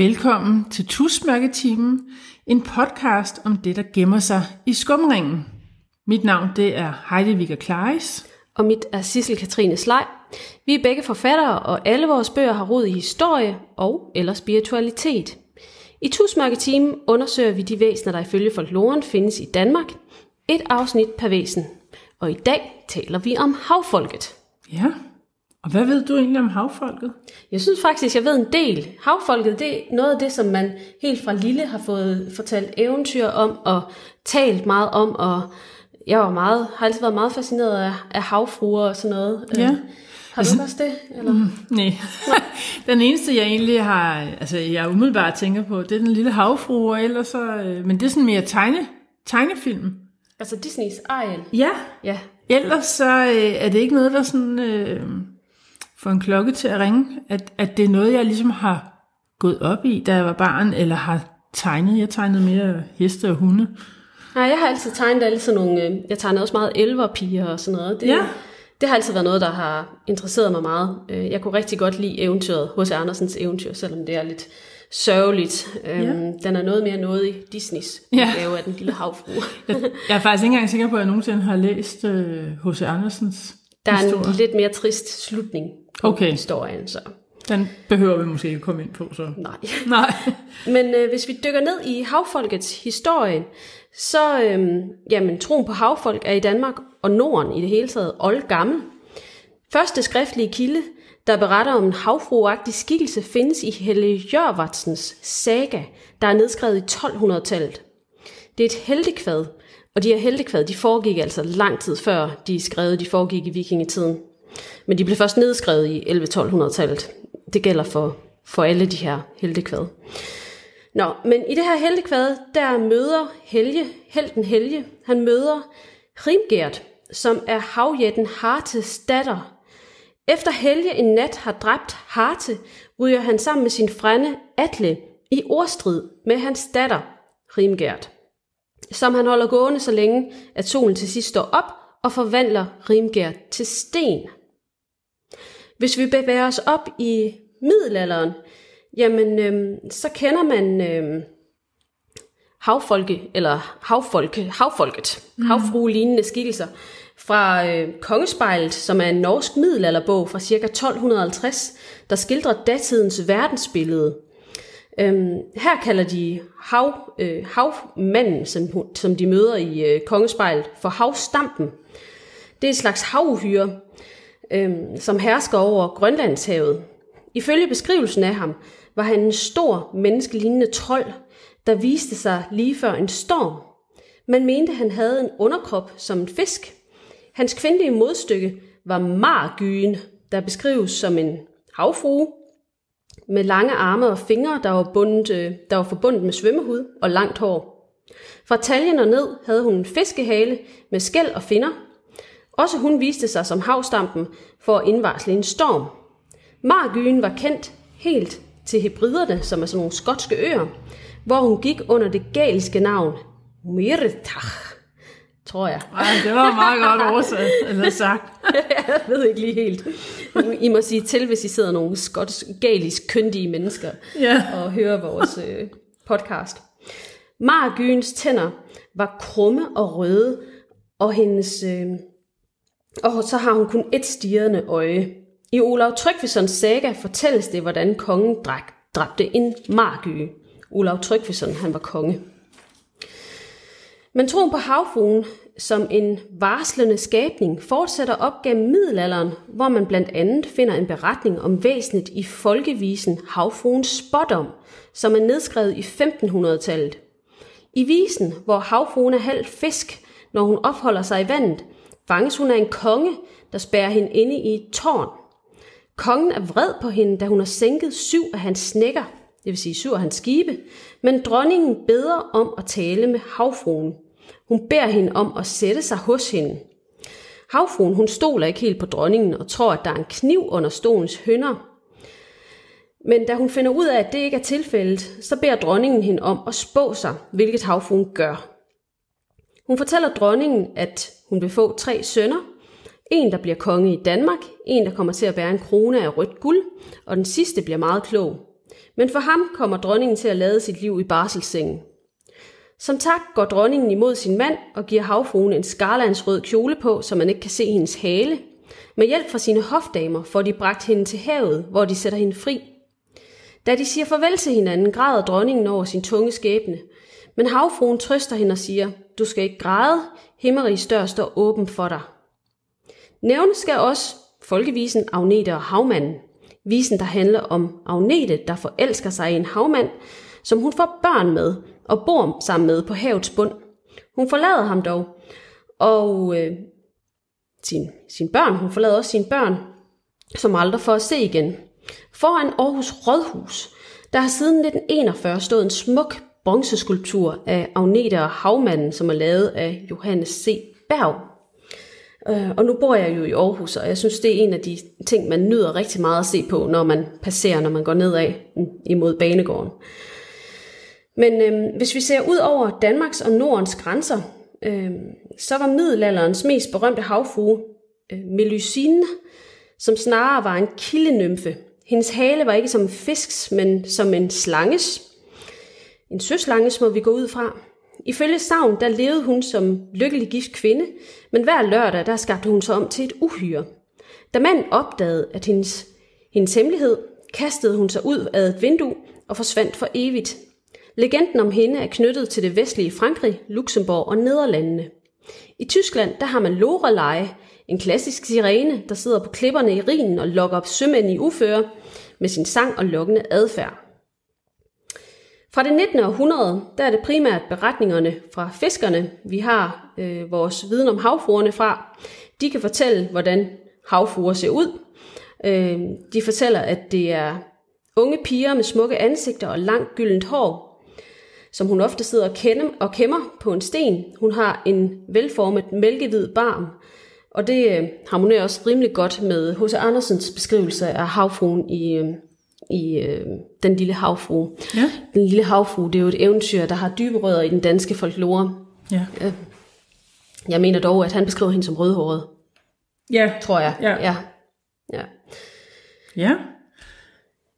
Velkommen til Tusmørketimen, en podcast om det, der gemmer sig i skumringen. Mit navn det er Heidi Vigger Kleis. Og mit er Sissel Katrine Slej. Vi er begge forfattere, og alle vores bøger har rod i historie og eller spiritualitet. I Tusmørketimen undersøger vi de væsener, der ifølge folkloren findes i Danmark. Et afsnit per væsen. Og i dag taler vi om havfolket. Ja, og hvad ved du egentlig om havfolket? Jeg synes faktisk, jeg ved en del. Havfolket, det er noget af det, som man helt fra lille har fået fortalt eventyr om og talt meget om, og jeg var meget, har altid været meget fascineret af, af havfruer og sådan noget. Ja. Øh, Har du også det? Eller? Mm. Nej, den eneste jeg egentlig har, altså jeg umiddelbart tænker på, det er den lille havfrue, og ellers så, øh, men det er sådan mere tegne, tegnefilm. Altså Disneys Ariel. Ja, Ja. ellers så øh, er det ikke noget, der sådan øh, får en klokke til at ringe, at, at det er noget, jeg ligesom har gået op i, da jeg var barn, eller har tegnet. Jeg tegnede mere heste og hunde. Nej, jeg har altid tegnet alle sådan nogle... øh, Jeg tegnede også meget elverpiger og sådan noget. Det, Ja. det har altid været noget, der har interesseret mig meget. Øh, Jeg kunne rigtig godt lide eventyret, hos Andersens eventyr, selvom det er lidt sørgeligt. Ja. Ja. Den er noget mere noget i Disneys Ja. af den lille havfrue. Jeg, jeg er faktisk ikke engang sikker på, at jeg nogensinde har læst H.C. Andersens Der er en historie. lidt mere trist slutning Okay. historien, så Den behøver vi måske ikke komme ind på, så. nej. Nej. Men øh, hvis vi dykker ned i havfolkets historie, så øh, jamen, troen på havfolk er i Danmark og Norden i det hele taget oldgammel. Første skriftlige kilde, der beretter om en havfruagtig skikkelse, findes i Helle Jørvatsens saga, der er nedskrevet i 1200-tallet. Det er et heltekvad, og de her heltekvad, de foregik altså lang tid før de er skrevet, de foregik i vikingetiden. Men de blev først nedskrevet i 11-1200-tallet. Det gælder for, for alle de her heltekvad. Nå, men i det her heltekvad, der møder Helge, helten Helge, han møder Rimgert, som er havjætten Hartes datter. Efter Helge en nat har dræbt Harte, ryger han sammen med sin frænde Atle i ordstrid med hans datter, Rimgert, som han holder gående så længe, at solen til sidst står op og forvandler Rimgert til sten. Hvis vi bevæger os op i middelalderen, jamen øhm, så kender man øhm, havfolke, eller havfolke, havfolket, mm. havfrue-lignende skikkelser fra øh, Kongespejlet, som er en norsk middelalderbog fra ca. 1250, der skildrer datidens verdensbillede. Øhm, her kalder de hav, øh, havmanden, som, som de møder i øh, Kongespejlet, for havstampen. Det er et slags havuhyre, øh, som hersker over Grønlandshavet. Ifølge beskrivelsen af ham var han en stor menneskelignende trold, der viste sig lige før en storm. Man mente, han havde en underkrop som en fisk. Hans kvindelige modstykke var margyen, der beskrives som en havfrue med lange arme og fingre, der var, bundet, øh, der var forbundet med svømmehud og langt hår. Fra taljen og ned havde hun en fiskehale med skæl og finner. Også hun viste sig som havstampen for at indvarsle en storm. Margyen var kendt helt til hebriderne, som er sådan nogle skotske øer, hvor hun gik under det galiske navn Mirtach, tror jeg. Ej, det var meget godt oversat, eller sagt. jeg ved ikke lige helt. I må sige til, hvis I sidder nogle skotsk, galisk kyndige mennesker Ja. og hører vores øh, podcast. Margyens tænder var krumme og røde, og hendes... Øh, og så har hun kun et stirrende øje. I Olav Tryggvesons saga fortælles det, hvordan kongen drak, dræbte en margyge. Olav Tryggveson, han var konge. Men troen på havfruen som en varslende skabning fortsætter op gennem middelalderen, hvor man blandt andet finder en beretning om væsenet i folkevisen Havfruens Spådom, som er nedskrevet i 1500-tallet. I visen, hvor havfruen er halvt fisk, når hun opholder sig i vandet, fanges hun af en konge, der spærrer hende inde i et tårn. Kongen er vred på hende, da hun har sænket syv af hans snækker, det vil sige syv af hans skibe, men dronningen beder om at tale med havfruen. Hun beder hende om at sætte sig hos hende. Havfruen hun stoler ikke helt på dronningen og tror, at der er en kniv under stolens hønder. Men da hun finder ud af, at det ikke er tilfældet, så beder dronningen hende om at spå sig, hvilket havfruen gør. Hun fortæller dronningen, at hun vil få tre sønner. En, der bliver konge i Danmark, en, der kommer til at bære en krone af rødt guld, og den sidste bliver meget klog. Men for ham kommer dronningen til at lade sit liv i barselssengen. Som tak går dronningen imod sin mand og giver havfruen en skarlandsrød kjole på, så man ikke kan se hendes hale. Med hjælp fra sine hofdamer får de bragt hende til havet, hvor de sætter hende fri. Da de siger farvel til hinanden, græder dronningen over sin tunge skæbne. Men havfruen trøster hende og siger, du skal ikke græde, himmerigs dør står åben for dig. Nævnes skal også folkevisen Agnete og havmanden. Visen, der handler om Agnete, der forelsker sig i en havmand, som hun får børn med og bor sammen med på havets bund. Hun forlader ham dog, og øh, sin, sin børn, hun forlader også sine børn, som aldrig får at se igen. Foran Aarhus Rådhus, der har siden 1941 stået en smuk bronzeskulptur af Agnete og Havmanden, som er lavet af Johannes C. Berg. Øh, og nu bor jeg jo i Aarhus, og jeg synes, det er en af de ting, man nyder rigtig meget at se på, når man passerer, når man går nedad mm, imod banegården. Men øh, hvis vi ser ud over Danmarks og Nordens grænser, øh, så var middelalderens mest berømte havfrue øh, Melusine, som snarere var en kildenymfe. Hendes hale var ikke som en fisks, men som en slanges. En søslange må vi gå ud fra. Ifølge savn, der levede hun som lykkelig gift kvinde, men hver lørdag, der skabte hun sig om til et uhyre. Da manden opdagede, at hendes, hendes hemmelighed, kastede hun sig ud af et vindue og forsvandt for evigt. Legenden om hende er knyttet til det vestlige Frankrig, Luxembourg og Nederlandene. I Tyskland, der har man Lorelei, en klassisk sirene, der sidder på klipperne i Rhinen og lokker op sømænd i uføre med sin sang og lokkende adfærd. Fra det 19. århundrede, der er det primært beretningerne fra fiskerne, vi har øh, vores viden om havfruerne fra. De kan fortælle, hvordan havfruer ser ud. Øh, de fortæller, at det er unge piger med smukke ansigter og langt gyldent hår, som hun ofte sidder og, kender, og kæmmer på en sten. Hun har en velformet mælkehvid barm, og det øh, harmonerer også rimelig godt med H.C. Andersens beskrivelse af havfruen i, øh, i øh, Den lille havfrue. Ja. Den lille havfrue, det er jo et eventyr, der har dybe rødder i den danske folklore. Ja. Øh, Jeg mener dog, at han beskriver hende som rødhåret, Ja. tror jeg. Ja. ja. ja. Ja.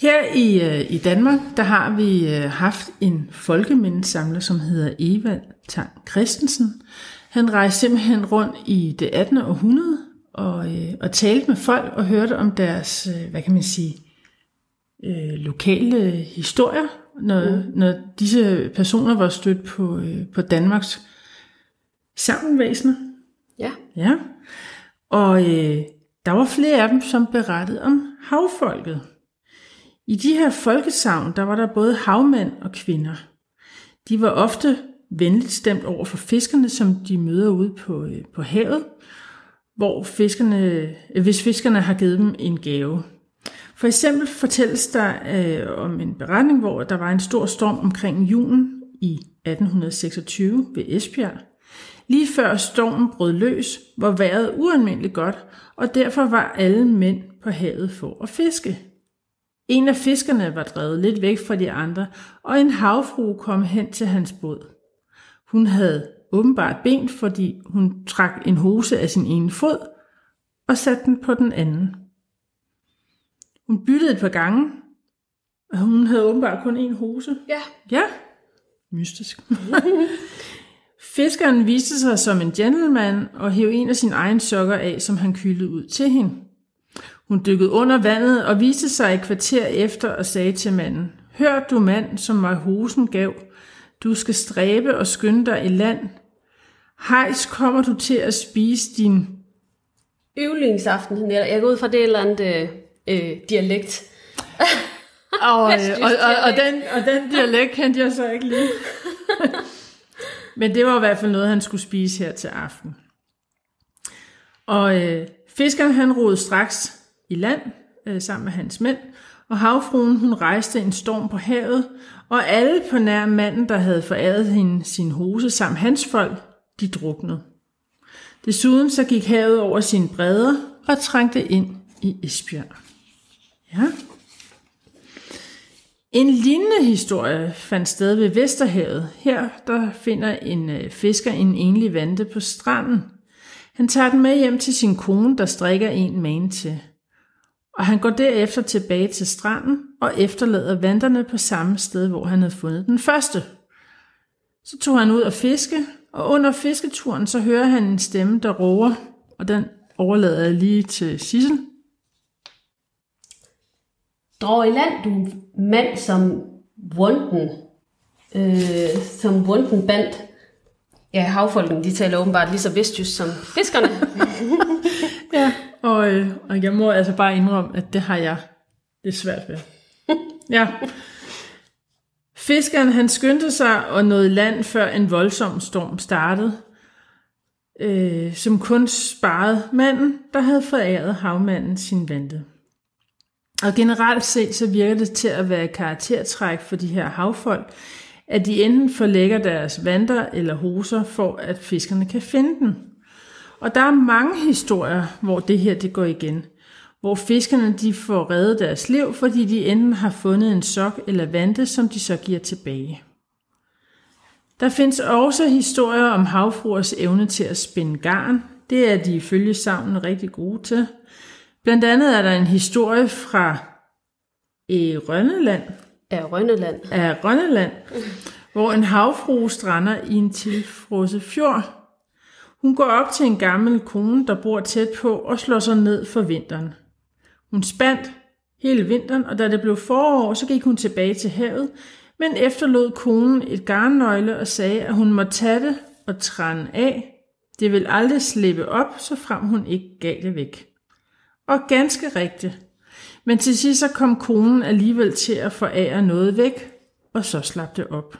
Her i, øh, i Danmark, der har vi øh, haft en folkemindesamler, som hedder Evald Tang Christensen. Han rejste simpelthen rundt i det 18. århundrede og, øh, og talte med folk og hørte om deres, øh, hvad kan man sige, øh, lokale historier, når, mm. når disse personer var stødt på, øh, på Danmarks sammenvæsener. Ja. Ja, og øh, der var flere af dem, som berettede om havfolket. I de her folkesavn, der var der både havmænd og kvinder. De var ofte venligt stemt over for fiskerne, som de møder ude på, øh, på havet, hvor fiskerne, øh, hvis fiskerne har givet dem en gave. For eksempel fortælles der øh, om en beretning, hvor der var en stor storm omkring julen i 1826 ved Esbjerg. Lige før stormen brød løs, var vejret ualmindeligt godt, og derfor var alle mænd på havet for at fiske. En af fiskerne var drevet lidt væk fra de andre, og en havfrue kom hen til hans båd. Hun havde åbenbart ben, fordi hun trak en hose af sin ene fod og satte den på den anden. Hun byttede et par gange, og hun havde åbenbart kun en hose. Ja. Ja, mystisk. Fiskeren viste sig som en gentleman og hæv en af sine egne sokker af, som han kyldede ud til hende. Hun dykkede under vandet og viste sig et kvarter efter og sagde til manden, Hør du mand, som mig hosen gav, du skal stræbe og skynde dig i land. Hejs kommer du til at spise din... Yvlingsaften, eller jeg går ud fra det et eller andet øh, øh, dialekt. Og, synes, og, og, og, dialekt. den, og den dialekt kendte jeg så ikke lige. Men det var i hvert fald noget, han skulle spise her til aften. Og øh, fiskeren han rodede straks i land øh, sammen med hans mænd, og havfruen hun rejste en storm på havet, og alle på nær manden, der havde foræret hende sin hose samt hans folk, de druknede. Desuden så gik havet over sine bredder og trængte ind i Esbjerg. Ja. En lignende historie fandt sted ved Vesterhavet. Her der finder en øh, fisker en enlig vante på stranden. Han tager den med hjem til sin kone, der strikker en mane til. Og han går derefter tilbage til stranden og efterlader vanterne på samme sted, hvor han havde fundet den første. Så tog han ud og fiske, og under fisketuren så hører han en stemme, der råber, og den overlader jeg lige til Sissel. Drag i land, du mand som vunden, øh, som vunden band. Ja, havfolken, de taler åbenbart lige så vestjysk som fiskerne. Ja, og, øh, og jeg må altså bare indrømme, at det har jeg det svært ved. Ja. Fiskeren han skyndte sig og nåede land, før en voldsom storm startede, øh, som kun sparede manden, der havde foræret havmanden sin vante. Og generelt set så virker det til at være et karaktertræk for de her havfolk, at de enten forlægger deres vanter eller hoser for, at fiskerne kan finde dem. Og der er mange historier, hvor det her det går igen. Hvor fiskerne de får reddet deres liv, fordi de enten har fundet en sok eller vante, som de så giver tilbage. Der findes også historier om havfruers evne til at spænde garn. Det er de ifølge savnen rigtig gode til. Blandt andet er der en historie fra i Rønneland, Af Rønneland. af Rønneland, hvor en havfrue strander i en tilfrosset fjord. Hun går op til en gammel kone, der bor tæt på, og slår sig ned for vinteren. Hun spandt hele vinteren, og da det blev forår, så gik hun tilbage til havet, men efterlod konen et garnnøgle og sagde, at hun måtte tage det og trænde af. Det vil aldrig slippe op, så frem hun ikke gav det væk. Og ganske rigtigt. Men til sidst så kom konen alligevel til at forære noget væk, og så slap det op.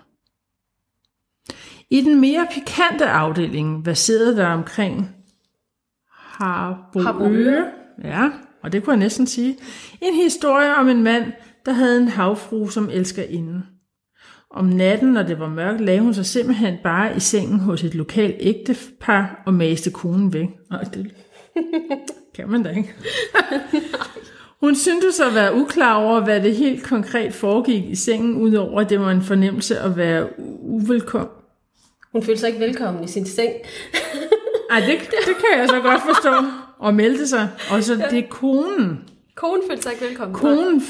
I den mere pikante afdeling, sidder der omkring? Harboøre. Ja, og det kunne jeg næsten sige. En historie om en mand, der havde en havfru som elsker inden. Om natten, når det var mørkt, lagde hun sig simpelthen bare i sengen hos et lokalt ægtepar og maste konen væk. Og det kan man da ikke. Hun syntes at være uklar over, hvad det helt konkret foregik i sengen, udover at det var en fornemmelse at være uvelkommen. Hun følte sig ikke velkommen i sin seng. Ej, det, det kan jeg så godt forstå. Og meldte sig. Og så det er konen. Konen følte sig ikke velkommen. Konen,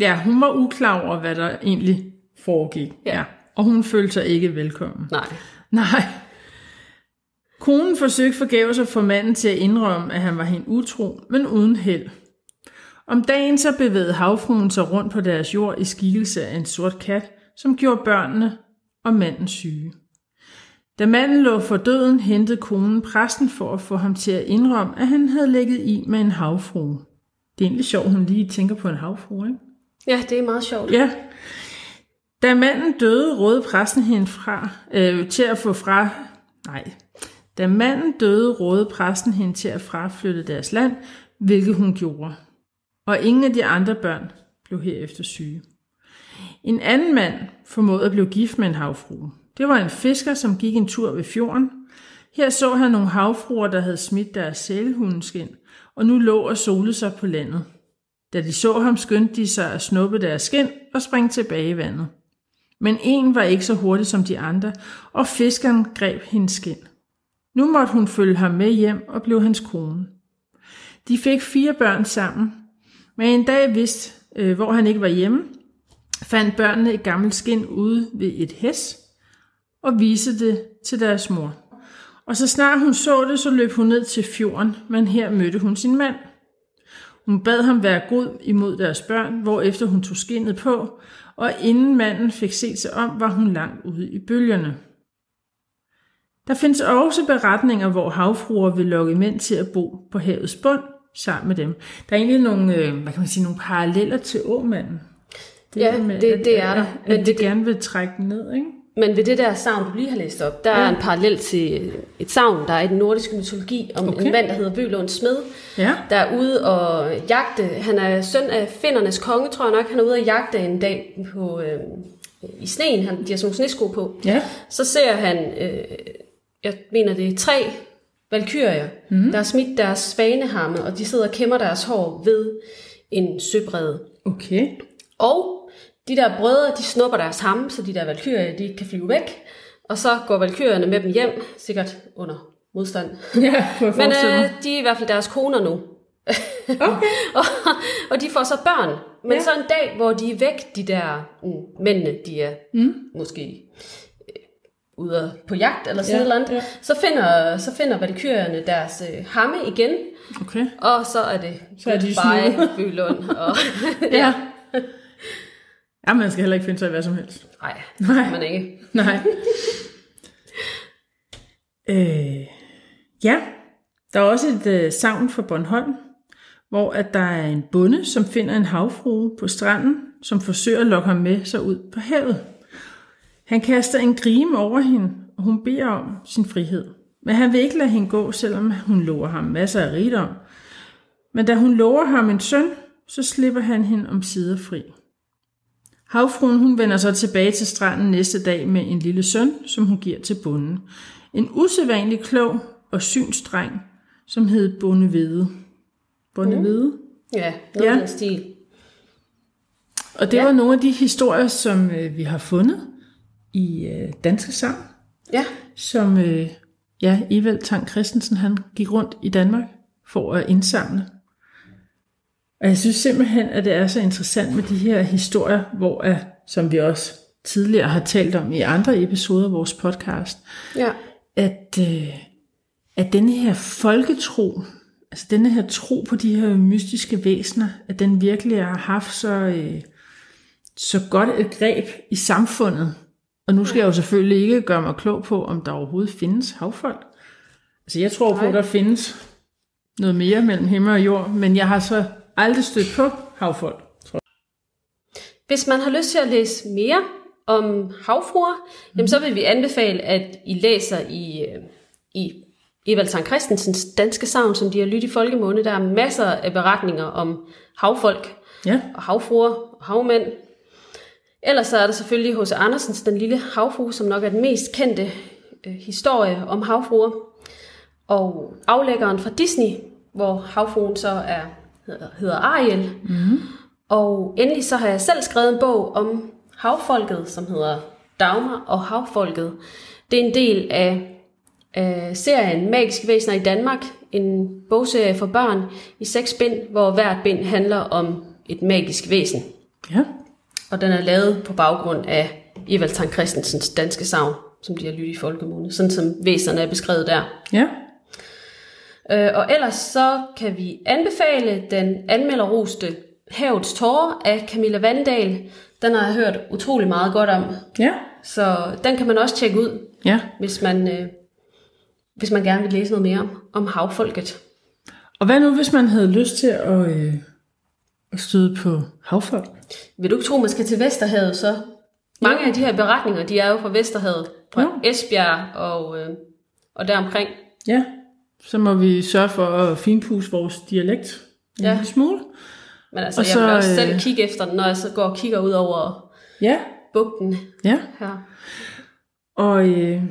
ja, hun var uklar over, hvad der egentlig foregik. Ja. Og hun følte sig ikke velkommen. Nej. Nej. Konen forsøgte forgæves at få manden til at indrømme, at han var hende utro, men uden held. Om dagen så bevægede havfruen sig rundt på deres jord i skikkelse af en sort kat, som gjorde børnene og manden syge. Da manden lå for døden, hentede konen præsten for at få ham til at indrømme, at han havde lægget i med en havfrue. Det er egentlig sjovt, hun lige tænker på en havfrue, ikke? Ja, det er meget sjovt. Ja. Da manden døde, rådede præsten hende fra, øh, til at få fra... Nej. Da manden døde, rådede præsten hende til at fraflytte deres land, hvilket hun gjorde. Og ingen af de andre børn blev herefter syge. En anden mand formåede at blive gift med en havfrue. Det var en fisker, som gik en tur ved fjorden. Her så han nogle havfruer, der havde smidt deres sælhundeskin, og nu lå og solede sig på landet. Da de så ham, skyndte de sig at snuppe deres skin og springe tilbage i vandet. Men en var ikke så hurtig som de andre, og fiskeren greb hendes skin. Nu måtte hun følge ham med hjem og blev hans kone. De fik fire børn sammen, men en dag vidst, øh, hvor han ikke var hjemme, fandt børnene et gammelt skin ude ved et hæs og viste det til deres mor. Og så snart hun så det, så løb hun ned til fjorden, men her mødte hun sin mand. Hun bad ham være god imod deres børn, hvorefter hun tog skinnet på, og inden manden fik set sig om, var hun langt ude i bølgerne. Der findes også beretninger, hvor havfruer vil lokke mænd til at bo på havets bund sammen med dem. Der er egentlig nogle, øh, hvad kan man sige, nogle paralleller til åmanden. Ja, der med, det- at- det er der. At, Men at de det- gerne vil trække den ned, ikke? Men ved det der savn, du lige har læst op, der ja. er en parallel til et savn, der er i den nordiske mytologi, om okay. En mand, der hedder Vølund Smed, Ja. der er ude og jagte. Han er søn af finnernes konge, tror jeg nok. Han er ude og jagte en dag på, øh, i sneen. Han, de har sådan nogle snesko på. Ja. Så ser han, øh, jeg mener det er tre valkyrier, mm. der har smidt deres svaneharme, og de sidder og kæmmer deres hår ved en søbrede. Okay. Og de der brødre, de snupper deres hamme, så de der valkyrier, de ikke kan flyve væk. Og så går valkyrierne med dem hjem, sikkert under modstand. Ja, Men øh, de er i hvert fald deres koner nu. Okay. og, og de får så børn. Men Ja. så en dag, hvor de er væk, de der mm, mændene, de er mm. måske ude på jagt eller sådan Ja, ja, andet, ja. ja. så finder, så finder valkyrierne deres øh, hamme igen, Okay. og så er det Så er de snude. Bylund. Og, Ja. Ja, man skal heller ikke finde sig i hvad som helst. nej, Nej. man ikke. Nej. øh, ja, der er også et øh, savn for Bornholm, hvor at der er en bonde, som finder en havfrue på stranden, som forsøger at lokke ham med sig ud på havet. Han kaster en grime over hende, og hun beder om sin frihed. Men han vil ikke lade hende gå, selvom hun lover ham masser af rigdom. Men da hun lover ham en søn, så slipper han hende om sider fri. Havfruen hun vender så tilbage til stranden næste dag med en lille søn, som hun giver til bonden. En usædvanlig klog og synsdreng, som hed Bondevede. Bondevede? Ja, noget Ja. stil. Og det ja. var nogle af de historier, som øh, vi har fundet i øh, Danske Sang, Ja, som øh, ja, Evald Tang Christensen han gik rundt i Danmark for at indsamle. Og jeg synes simpelthen, at det er så interessant med de her historier, hvor, øh, som vi også tidligere har talt om i andre episoder af vores podcast, ja. at, øh, at denne her folketro, altså denne her tro på de her mystiske væsener, at den virkelig har haft så, øh, så godt et greb i samfundet. Og nu skal jeg jo selvfølgelig ikke gøre mig klog på, om der overhovedet findes havfolk. Altså jeg tror på, at der findes noget mere mellem himmel og jord, men jeg har så aldrig stødt på havfolk. Tror Hvis man har lyst til at læse mere om havfruer, mm. jamen så vil vi anbefale, at I læser i, øh, i Evald Tang Christensens Danske Savn, som de har lyttet i folkemåne. Der er masser af beretninger om havfolk jeg. Ja, og havfruer og havmænd. Ellers så er der selvfølgelig H.C. Andersens Den Lille Havfrue, som nok er den mest kendte øh, historie om havfruer. Og aflæggeren fra Disney, hvor havfruen så er, hedder, Ariel. Mm. Og endelig så har jeg selv skrevet en bog om havfolket, som hedder Dagmar og havfolket. Det er en del af, af serien Magiske Væsener i Danmark, en bogserie for børn i seks bind, hvor hvert bind handler om et magisk væsen. ja. Og den er lavet på baggrund af Evald Tang Christensens danske savn, som de har lyttet i folkemunde, sådan som væserne er beskrevet der. ja. Øh, og ellers så kan vi anbefale den anmelderroste Havets Tårer af Camilla Vandal. Den har jeg hørt utrolig meget godt om, Ja, så den kan man også tjekke ud, ja. hvis man, øh, hvis man gerne vil læse noget mere om, om havfolket. Og hvad nu, hvis man havde lyst til at, øh, at støde på havfolk? Vil du ikke tro, man skal til Vesterhavet så? Mange af de her beretninger, de er jo fra Vesterhavet, fra Jo. Esbjerg og, øh, og deromkring. Ja, så må vi sørge for at finpudse vores dialekt en Ja. lille smule. Men altså, Og jeg så, vil også øh, selv kigge efter den, når jeg så går og kigger ud over Ja, bugten ja. her. Og øh,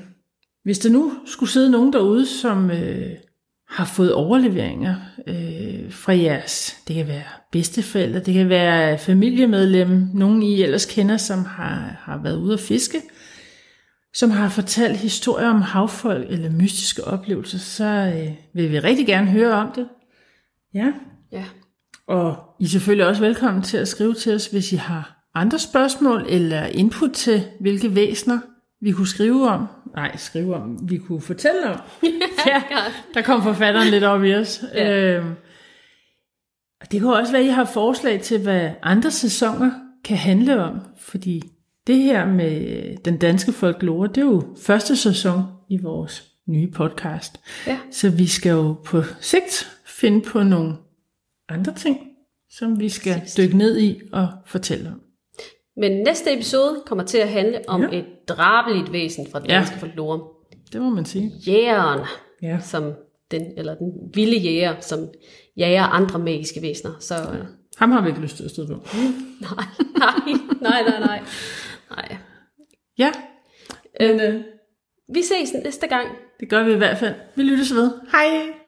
hvis der nu skulle sidde nogen derude, som øh, har fået overleveringer øh, fra jeres, det kan være bedsteforældre, det kan være familiemedlem, nogen I ellers kender, som har, har været ude at fiske, som har fortalt historier om havfolk eller mystiske oplevelser, så øh, vil vi rigtig gerne høre om det. Ja, Ja. Og I er selvfølgelig også velkommen til at skrive til os, hvis I har andre spørgsmål eller input til, hvilke væsener vi kunne skrive om. Nej, skrive om, vi kunne fortælle om. ja, der kom forfatteren lidt op i os. Ja. Øhm, det kan også være, at I har forslag til, hvad andre sæsoner kan handle om. Fordi det her med den danske folklore, det er jo første sæson i vores nye podcast. Ja. Så vi skal jo på sigt finde på nogle andre ting, som vi skal dykke ned i og fortælle om. Men næste episode kommer til at handle om Ja. ja. et drabeligt væsen fra den Ja. danske folklore. Det må man sige. Jægeren, Ja. som den, eller den vilde jæger, som jager andre magiske væsener. Så øh, Ham har vi ikke lyst til at støde på. nej, nej, nej, nej, nej. nej. Ja, men øh, Vi ses næste gang. det gør vi i hvert fald. Vi lyttes ved. Hej!